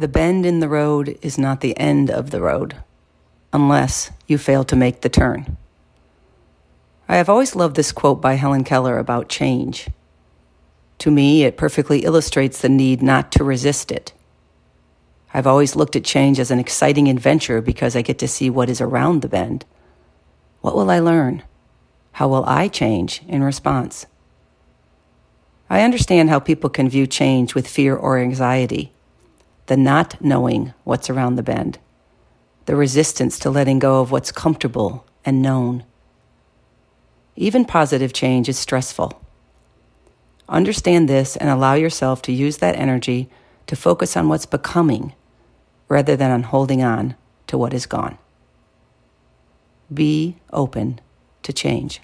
The bend in the road is not the end of the road, unless you fail to make the turn. I have always loved this quote by Helen Keller about change. To me, it perfectly illustrates the need not to resist it. I've always looked at change as an exciting adventure because I get to see what is around the bend. What will I learn? How will I change in response? I understand how people can view change with fear or anxiety, the not knowing what's around the bend, the resistance to letting go of what's comfortable and known. Even positive change is stressful. Understand this and allow yourself to use that energy to focus on what's becoming rather than on holding on to what is gone. Be open to change.